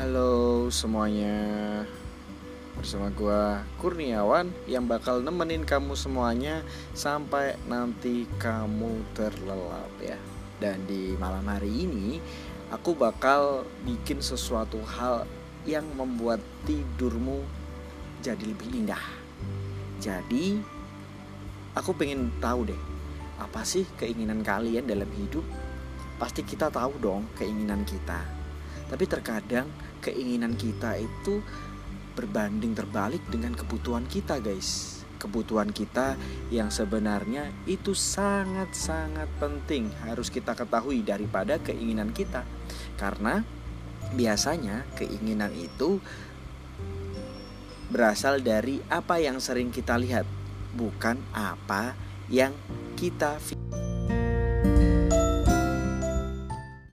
Halo semuanya. Bersama gua Kurniawan Yang bakal nemenin kamu semuanya Sampai nanti kamu terlelap ya. Dan di malam hari ini Aku bakal bikin sesuatu hal Yang membuat tidurmu Jadi lebih indah. Jadi Aku pengen tahu deh Apa sih keinginan kalian dalam hidup? Pasti kita tahu dong keinginan kita tapi terkadang keinginan kita itu berbanding terbalik dengan kebutuhan kita, guys. Kebutuhan kita yang sebenarnya itu sangat-sangat penting harus kita ketahui daripada keinginan kita. Karena biasanya keinginan itu berasal dari apa yang sering kita lihat, bukan apa yang kita